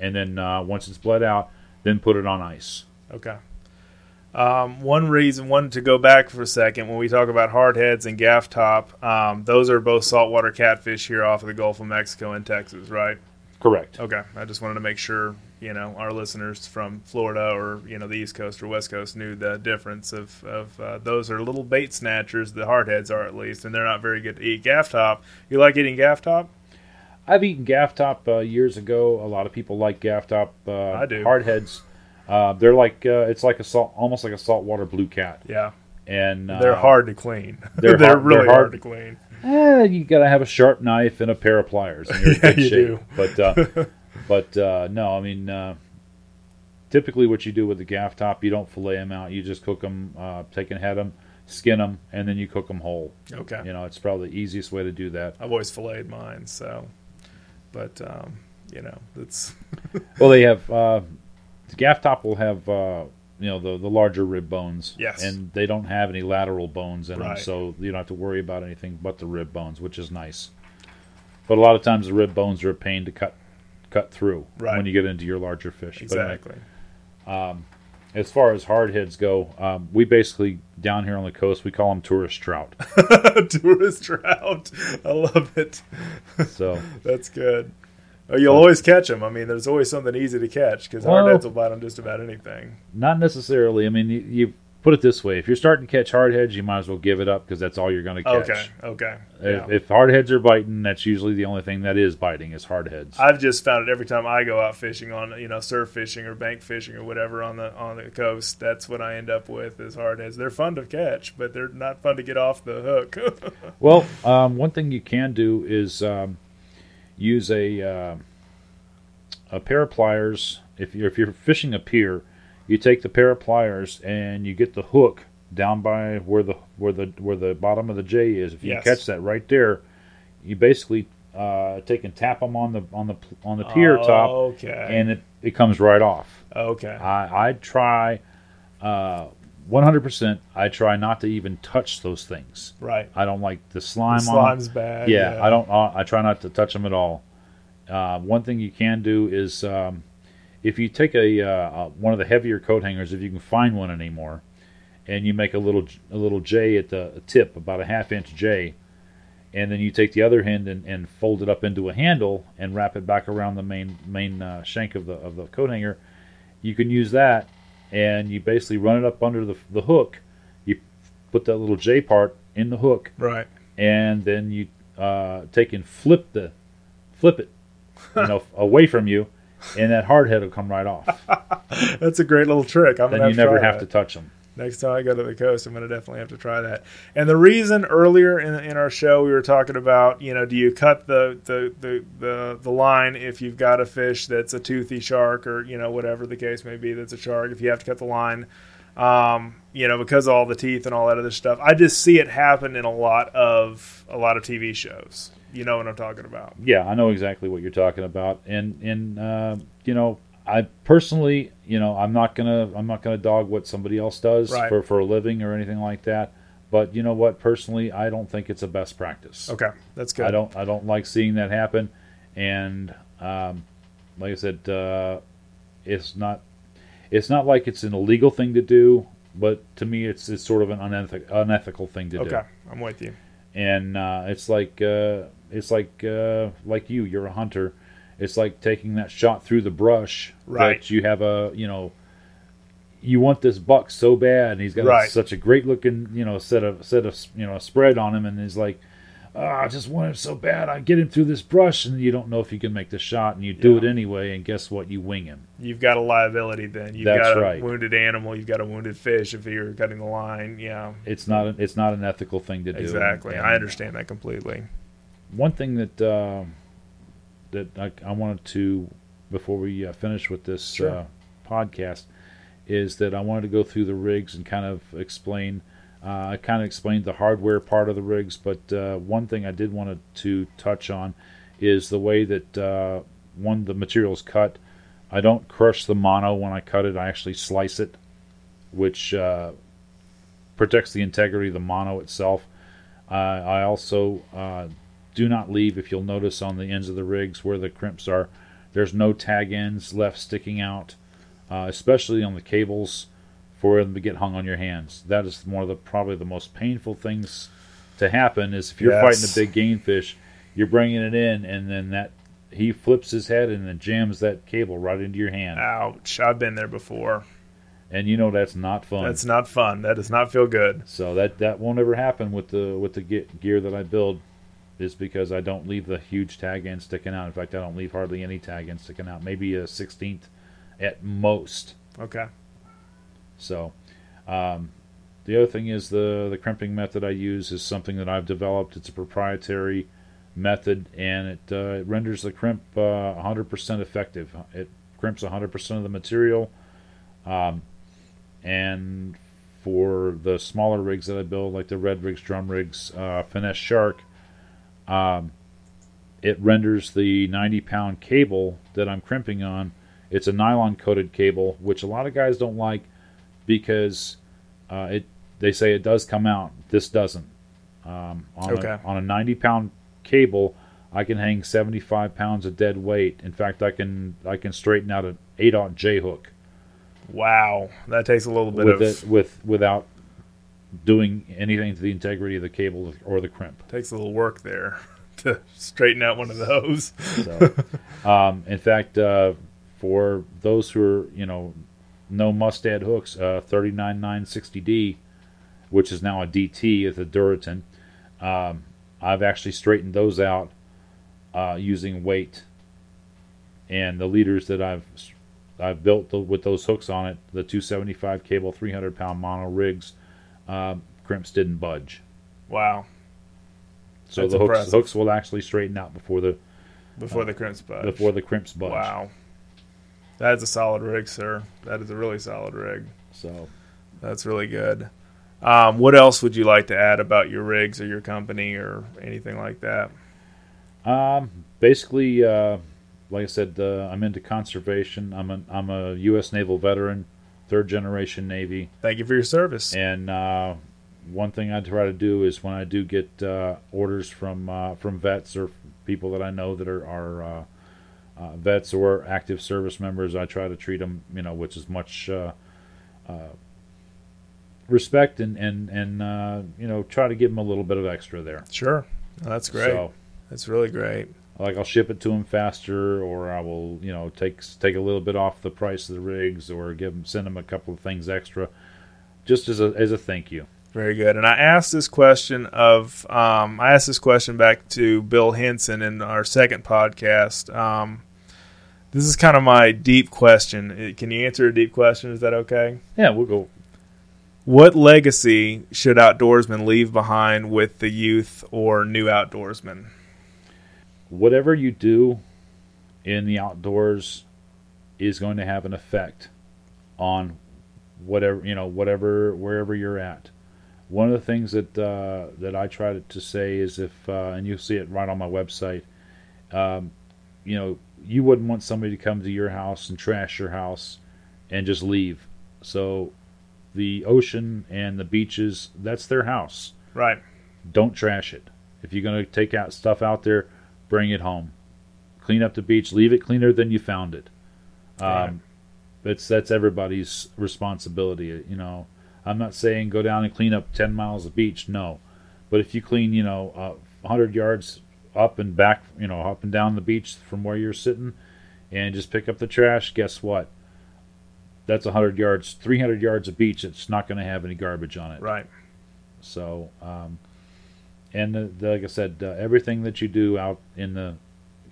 And then uh, once it's bled out, then put it on ice. Okay. Um, one reason, one to go back for a second, when we talk about hardheads and gaff top, um, those are both saltwater catfish here off of the Gulf of Mexico and Texas, right? Correct. Okay. I just wanted to make sure you know our listeners from Florida or you know the East Coast or West Coast knew the difference of of uh, those are little bait snatchers. The hardheads are at least, and they're not very good to eat. Gaff top. You like eating gaff top? I've eaten gaff top uh, years ago. A lot of people like gaff top. Uh, I do. Hardheads. Uh, they're like uh, it's like a salt, almost like a saltwater blue cat, Yeah. and uh, They're hard to clean. they're They're, hard- they're really hard. hard. to clean. Eh, you gotta have a sharp knife and a pair of pliers, and you're in Yeah, good you shape. do. But uh, but uh, no, I mean, uh, typically what you do with the gaff top, you don't fillet them out. You just cook them, uh, take and head them, skin them, and then you cook them whole. Okay. You know, it's probably the easiest way to do that. I've always filleted mine, so. But um, you know, it's Well, they have uh, the gaff top will have uh, you know the the larger rib bones. Yes. And they don't have any lateral bones in them, so you don't have to worry about anything but the rib bones, which is nice. But a lot of times the rib bones are a pain to cut cut through Right. when you get into your larger fish. But anyway, exactly. as far as hardheads go, um, we basically down here on the coast we call them tourist trout. Tourist trout. I love it. So That's good. Oh, you'll always catch them. I mean, there's always something easy to catch because Well- hardheads will bite on just about anything. not necessarily. I mean, you, you put it this way: if you're starting to catch hardheads, you might as well give it up because that's all you're going to catch. Okay. Okay. If, Yeah. if hardheads are biting, that's usually the only thing that is biting is hardheads. I've just found it every time I go out fishing on you know surf fishing or bank fishing or whatever on the on the coast. That's what I end up with is hardheads. They're fun to catch, but they're not fun to get off the hook. well, um, one thing you can do is um, use a uh, a pair of pliers. If you're if you're fishing a pier, you take the pair of pliers and you get the hook down by where the where the where the bottom of the J is. If you Yes. catch that right there, you basically uh, take and tap them on the on the on the pier top, Okay. and it, it comes right off. okay. I, I try uh, 100%. I try not to even touch those things. right. I don't like the The slime on. slime's bad. Yeah, I don't. Uh, I try not to touch them at all. Uh, one thing you can do is um, if you take a uh, uh, one of the heavier coat hangers, if you can find one anymore, and you make a little a little J at the tip, about a half inch J, and then you take the other end and, and fold it up into a handle and wrap it back around the main main uh, shank of the of the coat hanger. You can use that, and you basically run it up under the the hook. You put that little J part in the hook, Right. and then you uh, take and flip the flip it, you know, away from you, and that hard head will come right off. That's a great little trick. I'm then you never have that. to touch them. Next time I go to the coast, I'm going to definitely have to try that. And the reason earlier in, in our show we were talking about, you know, do you cut the, the, the, the, the line if you've got a fish that's a toothy shark or, you know, whatever the case may be that's a shark, if you have to cut the line, um, you know, because of all the teeth and all that other stuff. I just see it happen in a lot of a lot of TV shows. You know what I'm talking about. Yeah, I know exactly what you're talking about, and and uh, you know, I personally, you know, I'm not gonna I'm not gonna dog what somebody else does Right. for for a living or anything like that. But you know what? Personally, I don't think it's a best practice. Okay, that's good. I don't I don't like seeing that happen, and um, like I said, uh, it's not. it's not like it's an illegal thing to do, but to me, it's it's sort of an unethic, unethical thing to do. Okay, I'm with you. and uh, it's like uh, it's like uh, like you you're a hunter it's like taking that shot through the brush Right. that you have a you know you want this buck so bad and he's got Right. such a great looking you know set of set of you know spread on him and he's like oh, I just want him so bad I get him through this brush and you don't know if you can make the shot and you do Yeah. it anyway and guess what you wing him You've got a liability then. You've That's got a right. wounded animal. You've got a wounded fish if you're cutting the line. Yeah, it's not an, it's not an ethical thing to do exactly. And- I understand that completely. one thing that uh, that I, I wanted to before we uh, finish with this Sure. uh, podcast is that I wanted to go through the rigs and kind of explain. Uh, I kind of explained the hardware part of the rigs, but uh, one thing I did want to touch on is the way that uh, one the material's cut. I don't crush the mono when I cut it. I actually slice it, which uh, protects the integrity of the mono itself. Uh, I also uh, do not leave, if you'll notice on the ends of the rigs where the crimps are, there's no tag ends left sticking out, uh, especially on the cables for them to get hung on your hands. That is one of the probably the most painful things to happen is if you're Yes. fighting a big game fish, you're bringing it in, and then that he flips his head and then jams that cable right into your hand, Ouch! I've been there before. and you know that's not fun. That's not fun. That does not feel good. So that that won't ever happen with the with the gear that I build, is because I don't leave the huge tag end sticking out. In fact, I don't leave hardly any tag end sticking out. Maybe a sixteenth at most. Okay. So, um, the other thing is the the crimping method I use is something that I've developed. It's a proprietary method, and it, uh, it renders the crimp uh, 100% effective. It crimps 100% of the material, um, and for the smaller rigs that I build, like the red rigs, drum rigs, uh, finesse shark, um, it renders the 90 pound cable that I'm crimping on. It's a nylon coated cable, which a lot of guys don't like because uh, it they say it does come out. This doesn't. Um, on, Okay. a, on a 90 pound cable, I can hang 75 pounds of dead weight. In fact, I can I can straighten out an 8 aught J hook Wow, that takes a little bit with of it with without doing anything to the integrity of the cable or the crimp. takes a little work there to straighten out one of those. So, um, in fact, uh, for those who are you know no Mustad hooks, uh, 39960D, which is now a DT at the Duratin, um, I've actually straightened those out uh, using weight. And the leaders that I've I've built the, with those hooks on it, the 275 cable, 300 pound mono rigs, um, crimps didn't budge. Wow, So That's the hooks, impressive. hooks will actually straighten out before the before the crimps budge. before the crimps budge. Wow, that's a solid rig, sir. That is a really solid rig. So That's really good. Um, what else would you like to add about your rigs or your company or anything like that? Um, basically, uh, like I said, uh, I'm into conservation. I'm a I'm a U.S. naval veteran, third generation Navy, Thank you for your service. and uh, one thing I try to do is when I do get uh, orders from uh, from vets or people that I know that are are uh, uh, vets or active service members, I try to treat them, you know, with as much uh, uh, respect and and and uh, you know try to give them a little bit of extra there. Sure, that's great. So, That's really great. Like I'll ship it to them faster, or I will, you know, take take a little bit off the price of the rigs, or give them send them a couple of things extra, just as a as a thank you. Very good. And I asked this question of um, I asked this question back to Bill Henson in our second podcast. Um, this is kind of my deep question. Can you answer a deep question? Is that okay? Yeah, we'll go. What legacy should outdoorsmen leave behind with the youth or new outdoorsmen? Whatever you do in the outdoors is going to have an effect on whatever you know, whatever wherever you're at. One of the things that uh, that I try to, to say is if, uh, and you'll see it right on my website, um, you know, you wouldn't want somebody to come to your house and trash your house and just leave. So the ocean and the beaches, that's their house. Right. Don't trash it. If you're going to take out stuff out there, bring it home. Clean up the beach, leave it cleaner than you found it. Um, Right. it's that's everybody's responsibility. You know, I'm not saying go down and clean up 10 miles of beach. No, but if you clean, you know, uh, 100 yards up and back, you know, up and down the beach from where you're sitting, and just pick up the trash, guess what? That's 100 yards, 300 yards of beach. It's not going to have any garbage on it. Right. So, um, and the, the, like I said, uh, everything that you do out in the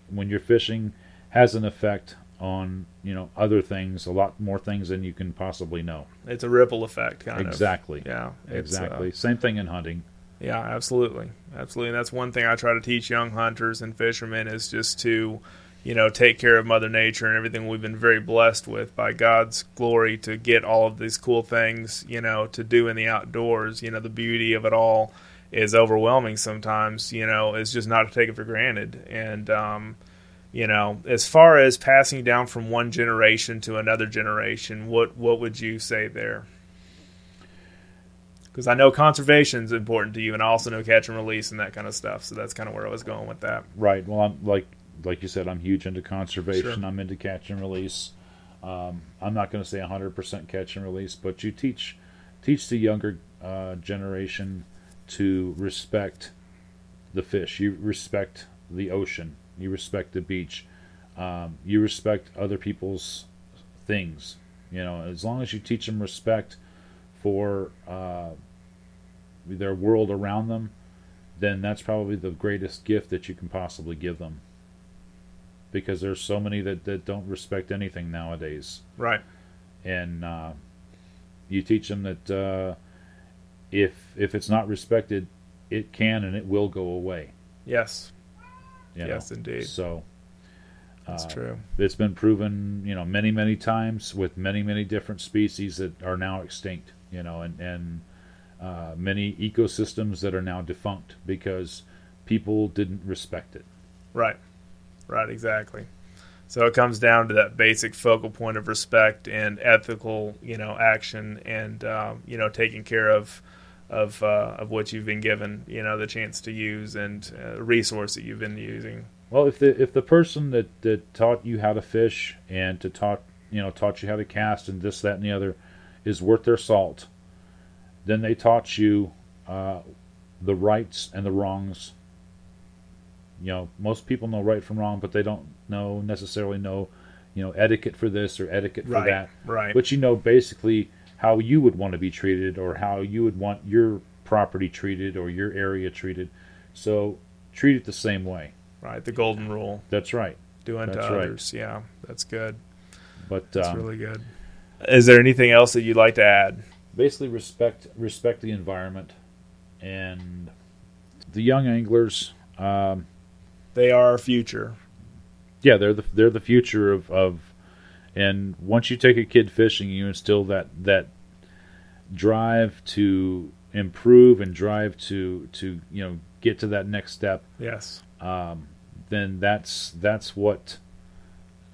when you're fishing has an effect on you know other things, a lot more things than you can possibly know. It's a ripple effect, kind exactly. of. Exactly. Yeah. Exactly. Uh, Same thing in hunting. yeah, absolutely, absolutely. And that's one thing I try to teach young hunters and fishermen is just to, you know, take care of Mother Nature and everything we've been very blessed with by God's glory to get all of these cool things, you know, to do in the outdoors. You know, the beauty of it all is overwhelming sometimes. You know, it's just not to take it for granted. And um, you know, as far as passing down from one generation to another generation, what what would you say there? Because I know conservation is important to you, and I also know catch and release and that kind of stuff. So that's kind of where I was going with that. Right. Well, I'm like like you said, I'm huge into conservation. Sure. I'm into catch and release. Um, I'm not going to say 100% catch and release, but you teach teach the younger uh, generation to respect the fish. You respect the ocean. You respect the beach. Um, you respect other people's things. You know, as long as you teach them respect for uh, their world around them, then that's probably the greatest gift that you can possibly give them. Because there's so many that, that don't respect anything nowadays. Right. And uh, you teach them that uh, if if it's not respected, it can and it will go away. Yes. you know? Yes, indeed. So That's uh, true. it's been proven, you know, many many times with many many different species that are now extinct. You know, and and uh, many ecosystems that are now defunct because people didn't respect it. Right. Right, exactly. So it comes down to that basic focal point of respect and ethical, you know, action and um, you know taking care of of uh, of what you've been given, you know, the chance to use and uh, resource that you've been using. Well, if the if the person that, that taught you how to fish and to taught you know taught you how to cast and this that and the other is worth their salt, then they taught you uh, the rights and the wrongs. You know, most people know right from wrong, but they don't know necessarily know, you know, etiquette for this or etiquette for Right. that. Right. But you know basically how you would want to be treated or how you would want your property treated or your area treated. So treat it the same way. right. The golden rule. That's right. Do unto That's right. others. Yeah. That's good. But That's um, really good. Is there anything else that you'd like to add? basically respect respect the environment and the young anglers. Um, They are our future. yeah, they're the they're the future of, of and once you take a kid fishing, you instill that that drive to improve and drive to to you know get to that next step. Yes. um, then that's that's what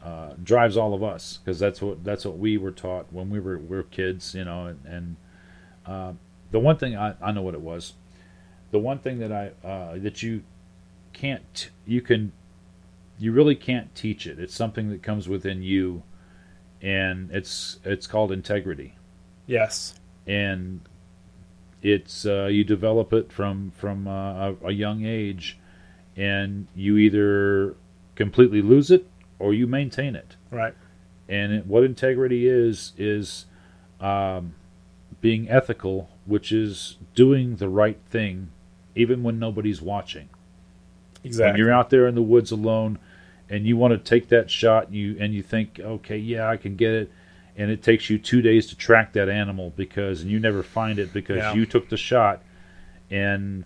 uh, drives all of us because that's what that's what we were taught when we were we were kids, you know. And, and uh, the one thing I, I know what it was, the one thing that I uh, that you can't you can you really can't teach it. It's something that comes within you, and it's it's called integrity Yes. and it's uh, you develop it from from uh, a, a young age, and you either completely lose it or you maintain it. Right. And it, what integrity is is um, being ethical, which is doing the right thing, even when nobody's watching. When Exactly. you're out there in the woods alone, and you want to take that shot, you and you think, okay, yeah, I can get it, and it takes you two days to track that animal because and you never find it because Yeah. you took the shot, and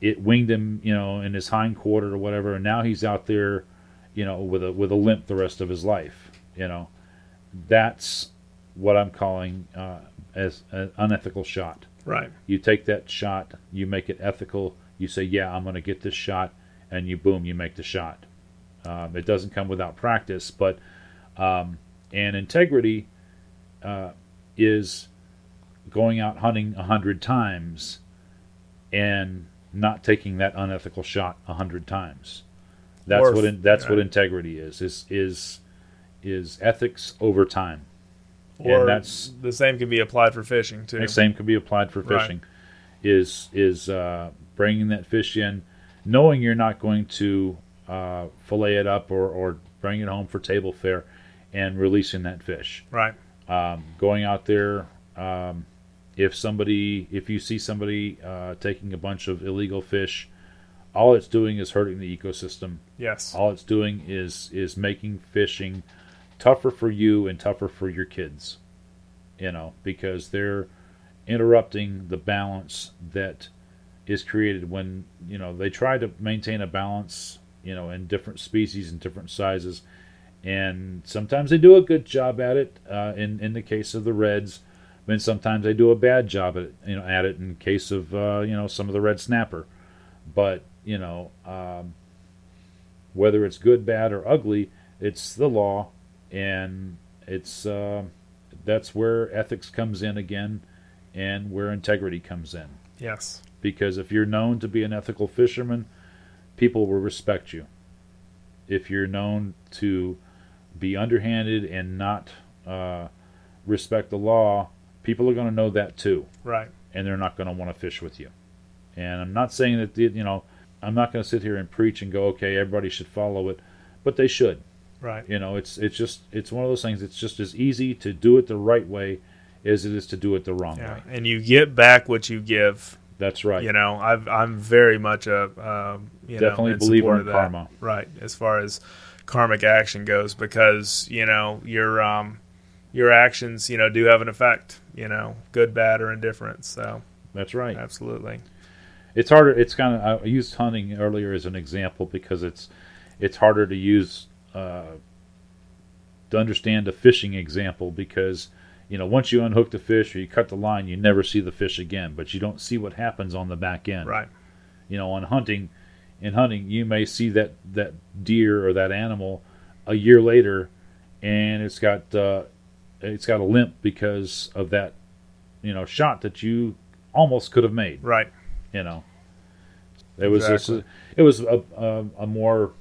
it winged him, you know, in his hind quarter or whatever, and now he's out there, you know, with a with a limp the rest of his life. You know, that's what I'm calling uh, as an unethical shot. Right. You take that shot, you make it ethical. You say, "Yeah, I'm going to get this shot," and you boom, you make the shot. Um, it doesn't come without practice, but um, and integrity uh, is going out hunting a hundred times and not taking that unethical shot a hundred times. That's Or what in, that's what integrity is. Is is is ethics over time. Or and that's the same can be applied for fishing too. the same can be applied for Right. fishing. Is is uh, bringing that fish in, knowing you're not going to uh, fillet it up or, or bring it home for table fare, and releasing that fish. Right. um, going out there um, if somebody if you see somebody uh, taking a bunch of illegal fish all it's doing is hurting the ecosystem Yes. all it's doing is is making fishing tougher for you and tougher for your kids you know because they're interrupting the balance that is created when you know they try to maintain a balance you know in different species and different sizes. And sometimes they do a good job at it uh, in in the case of the reds. And sometimes they do a bad job at it you know at it in case of uh, you know some of the red snapper. But you know um, whether it's good bad or ugly it's the law. And it's uh, that's where ethics comes in again and where integrity comes in. Yes. because if you're known to be an ethical fisherman, people will respect you. If you're known to be underhanded and not uh, respect the law, people are going to know that too, Right. and they're not going to want to fish with you. And I'm not saying that the- you know I'm not going to sit here and preach and go, okay, everybody should follow it, but they should. Right. You know, it's it's just it's one of those things. It's just as easy to do it the right way as it is to do it the wrong Yeah. way. And you get back what you give. That's right. You know, I've, I'm very much a um, you Definitely know, in believer in karma. Right. As far as karmic action goes, because you know your um, your actions, you know, do have an effect. You know, good, bad, or indifferent. So That's right. absolutely. It's harder. It's kind of I used hunting earlier as an example because it's it's harder to use uh, to understand a fishing example because you know once you unhook the fish or you cut the line, you never see the fish again, but you don't see what happens on the back end. Right. You know, on hunting, in hunting, you may see that that deer or that animal a year later, and it's got uh, it's got a limp because of that you know shot that you almost could have made Right. you know it was just Exactly. it was a, a, a more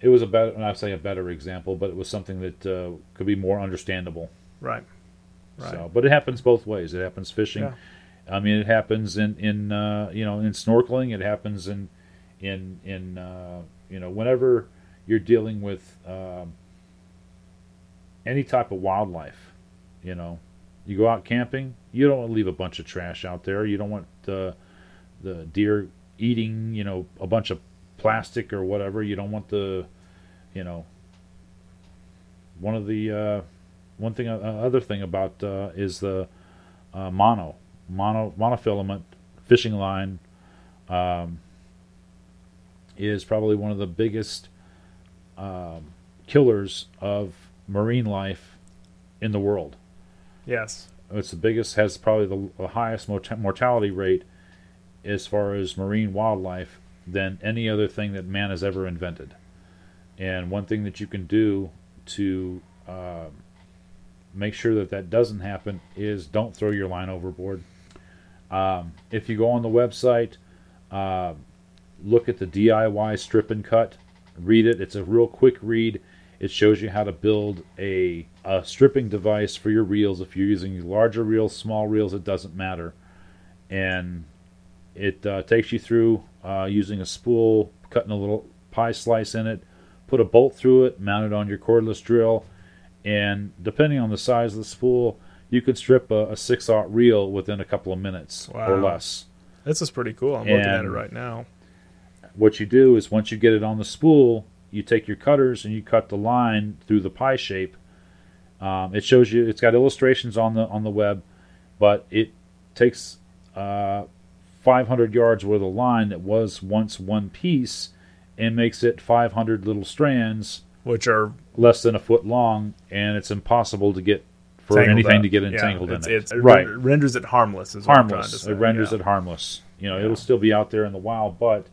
it was a better and i say a better example but it was something that uh, could be more understandable Right. Right. so but it happens both ways. It happens fishing. Yeah. i mean it happens in in uh, you know in snorkeling. It happens in in in uh, you know whenever you're dealing with um, any type of wildlife you know you go out camping you don't want to leave a bunch of trash out there. You don't want the the deer eating you know a bunch of plastic or whatever. You don't want the you know one of the uh, one thing uh, other thing about uh, is the uh, mono mono monofilament fishing line um, is probably one of the biggest um, killers of marine life in the world Yes. it's the biggest has probably the, the highest mort- mortality rate as far as marine wildlife than any other thing that man has ever invented and one thing that you can do to um make sure that that doesn't happen is don't throw your line overboard um, if you go on the website uh, look at the diy strip and cut read it it's a real quick read it shows you how to build a, a stripping device for your reels. If you're using larger reels, small reels, it doesn't matter. And it uh, takes you through uh, using a spool, cutting a little pie slice in it, put a bolt through it, mount it on your cordless drill, and depending on the size of the spool, you can strip a, a six aught reel within a couple of minutes or less. This is pretty cool. I'm looking at it right now. what you do is once you get it on the spool, you take your cutters and you cut the line through the pie shape. Um, it shows you. It's got illustrations on the on the web, but it takes uh, 500 yards worth of line that was once one piece, and makes it 500 little strands, Which are less than a foot long, and it's impossible to get for tangled anything up. to get Yeah, entangled it's, in it. it's- it right, ren- renders it harmless. Is what I'm to harmless. It renders yeah. it harmless. You know, Yeah. it'll still be out there in the wild, but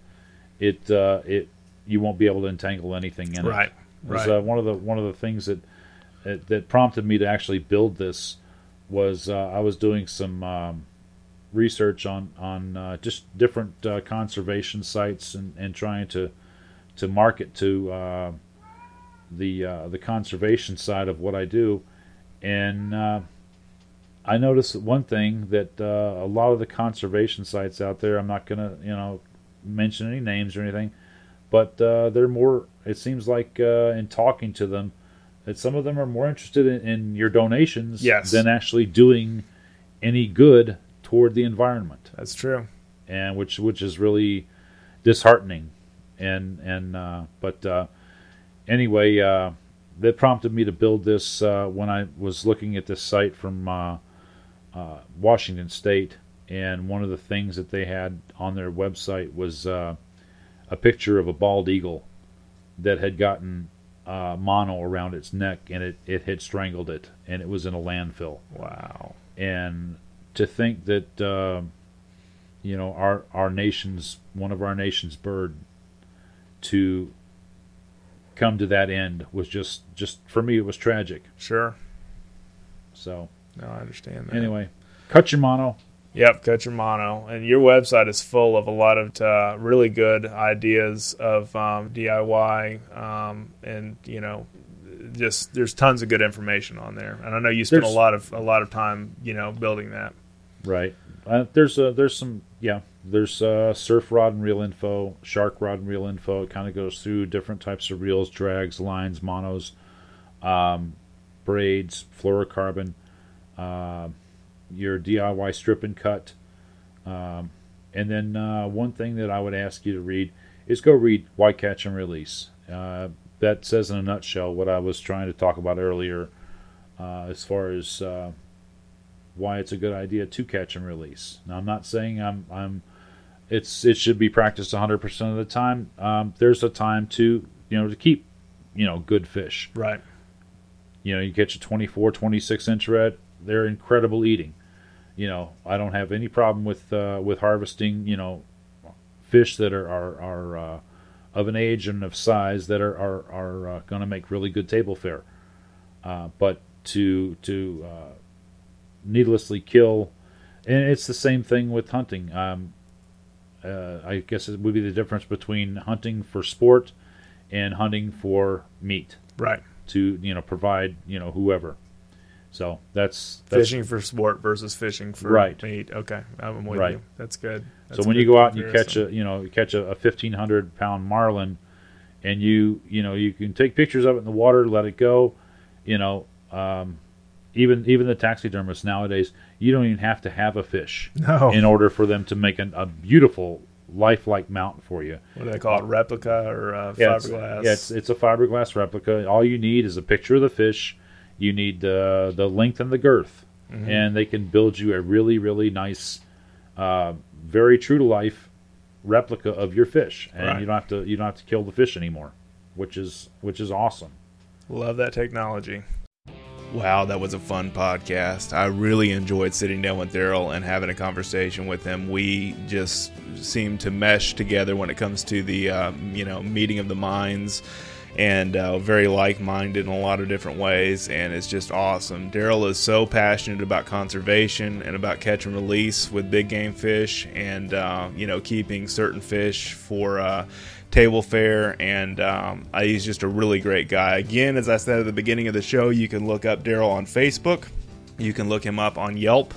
it uh, it you won't be able to entangle anything in right. it. It was, Right. uh, one of the one of the things that, that that prompted me to actually build this was uh, I was doing some um, research on on uh, just different uh, conservation sites and, and trying to to market to uh, the uh, the conservation side of what I do, and uh, I noticed one thing that uh, a lot of the conservation sites out there, I'm not going to, you know, mention any names or anything, but uh, they're more, it seems like uh, in talking to them, that some of them are more interested in, in your donations Yes. than actually doing any good toward the environment, That's true. and which which is really disheartening. And and uh, but uh, anyway, uh, that prompted me to build this uh, when I was looking at this site from uh, uh, Washington State, and one of the things that they had on their website was uh, a picture of a bald eagle that had gotten uh, mono around its neck, and it, it had strangled it, and it was in a landfill. Wow. And to think that uh, you know our our nation's one of our nation's bird to come to that end was just just for me it was tragic. Sure. So No, I understand that. anyway, cut your mono. Yep, cut your mono. And your website is full of a lot of uh, really good ideas of um, DIY, um, and you know, just there's tons of good information on there. And I know you spent There's- a lot of a lot of time, you know, building that. Right. Uh, there's uh, there's some yeah. There's uh, surf rod and reel info, shark rod and reel info. It kind of goes through different types of reels, drags, lines, monos, um, braids, fluorocarbon, uh, your DIY strip and cut, um, and then uh, one thing that I would ask you to read is go read Why Catch and Release. Uh, that says in a nutshell what I was trying to talk about earlier, uh, as far as uh, why it's a good idea to catch and release. Now, I'm not saying I'm I'm it's it should be practiced 100% of the time. Um, there's a time to you know to keep you know good fish. Right. You know, you catch a 24, 26 inch red, they're incredible eating. You know, I don't have any problem with uh, with harvesting. You know, fish that are are, are uh, of an age and of size that are are, are uh, going to make really good table fare. Uh, but to to uh, needlessly kill, and it's the same thing with hunting. Um, uh, I guess it would be the difference between hunting for sport and hunting for meat Right. to you know provide you know whoever. So that's, that's Fishing for sport versus fishing for Right. meat. Okay, I'm with Right. you. That's good. so That's a when you go out and you catch a you know you catch a, a fifteen hundred pound marlin, and you you know you can take pictures of it in the water, let it go, you know. Um, even even the taxidermists nowadays, you don't even have to have a fish no, in order for them to make an, a beautiful lifelike mount for you. what do they call it? Replica or uh, Yeah, it's, fiberglass? yeah, it's, it's a fiberglass replica. All you need is a picture of the fish. You need the the length and the girth, Mhm. and they can build you a really really nice, uh, very true to life replica of your fish, and Right. you don't have to you don't have to kill the fish anymore, which is which is awesome. Love that technology. Wow, that was a fun podcast. I really enjoyed sitting down with Daryl and having a conversation with him. We just seem to mesh together when it comes to the um, you know meeting of the minds, and uh, very like-minded in a lot of different ways. And it's just awesome. Daryl is so passionate about conservation and about catch and release with big game fish, and uh, you know keeping certain fish for. Table fare, and um, he's just a really great guy. Again, as I said at the beginning of the show, you can look up Daryl on Facebook, you can look him up on Yelp,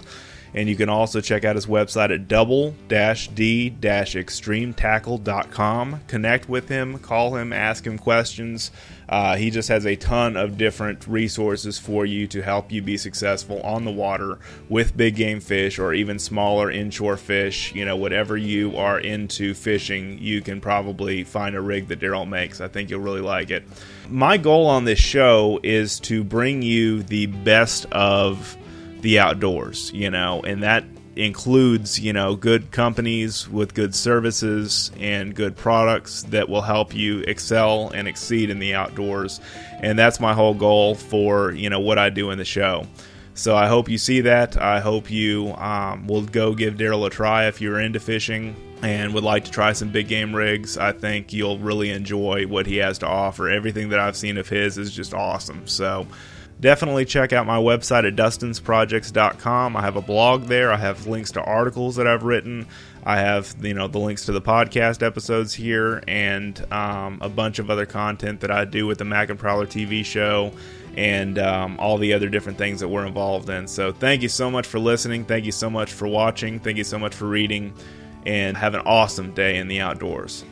and you can also check out his website at double-d-extremetackle.com. Connect with him, call him, ask him questions. Uh, he just has a ton of different resources for you to help you be successful on the water with big game fish or even smaller inshore fish. You know, whatever you are into fishing, you can probably find a rig that Daryl makes. I think you'll really like it. My goal on this show is to bring you the best of the outdoors, you know, and that includes, you know, good companies with good services and good products that will help you excel and exceed in the outdoors. And that's my whole goal for, you know, what I do in the show. So I hope you see that. I hope you um, will go give Daryl a try if you're into fishing and would like to try some big game rigs. I think you'll really enjoy what he has to offer. Everything that I've seen of his is just awesome. So definitely check out my website at dustinsprojects.com. I have a blog there. I have links to articles that I've written. I have you know the links to the podcast episodes here and um, a bunch of other content that I do with the Mac and Prowler TV show and um, all the other different things that we're involved in. So thank you so much for listening. Thank you so much for watching. Thank you so much for reading. And have an awesome day in the outdoors.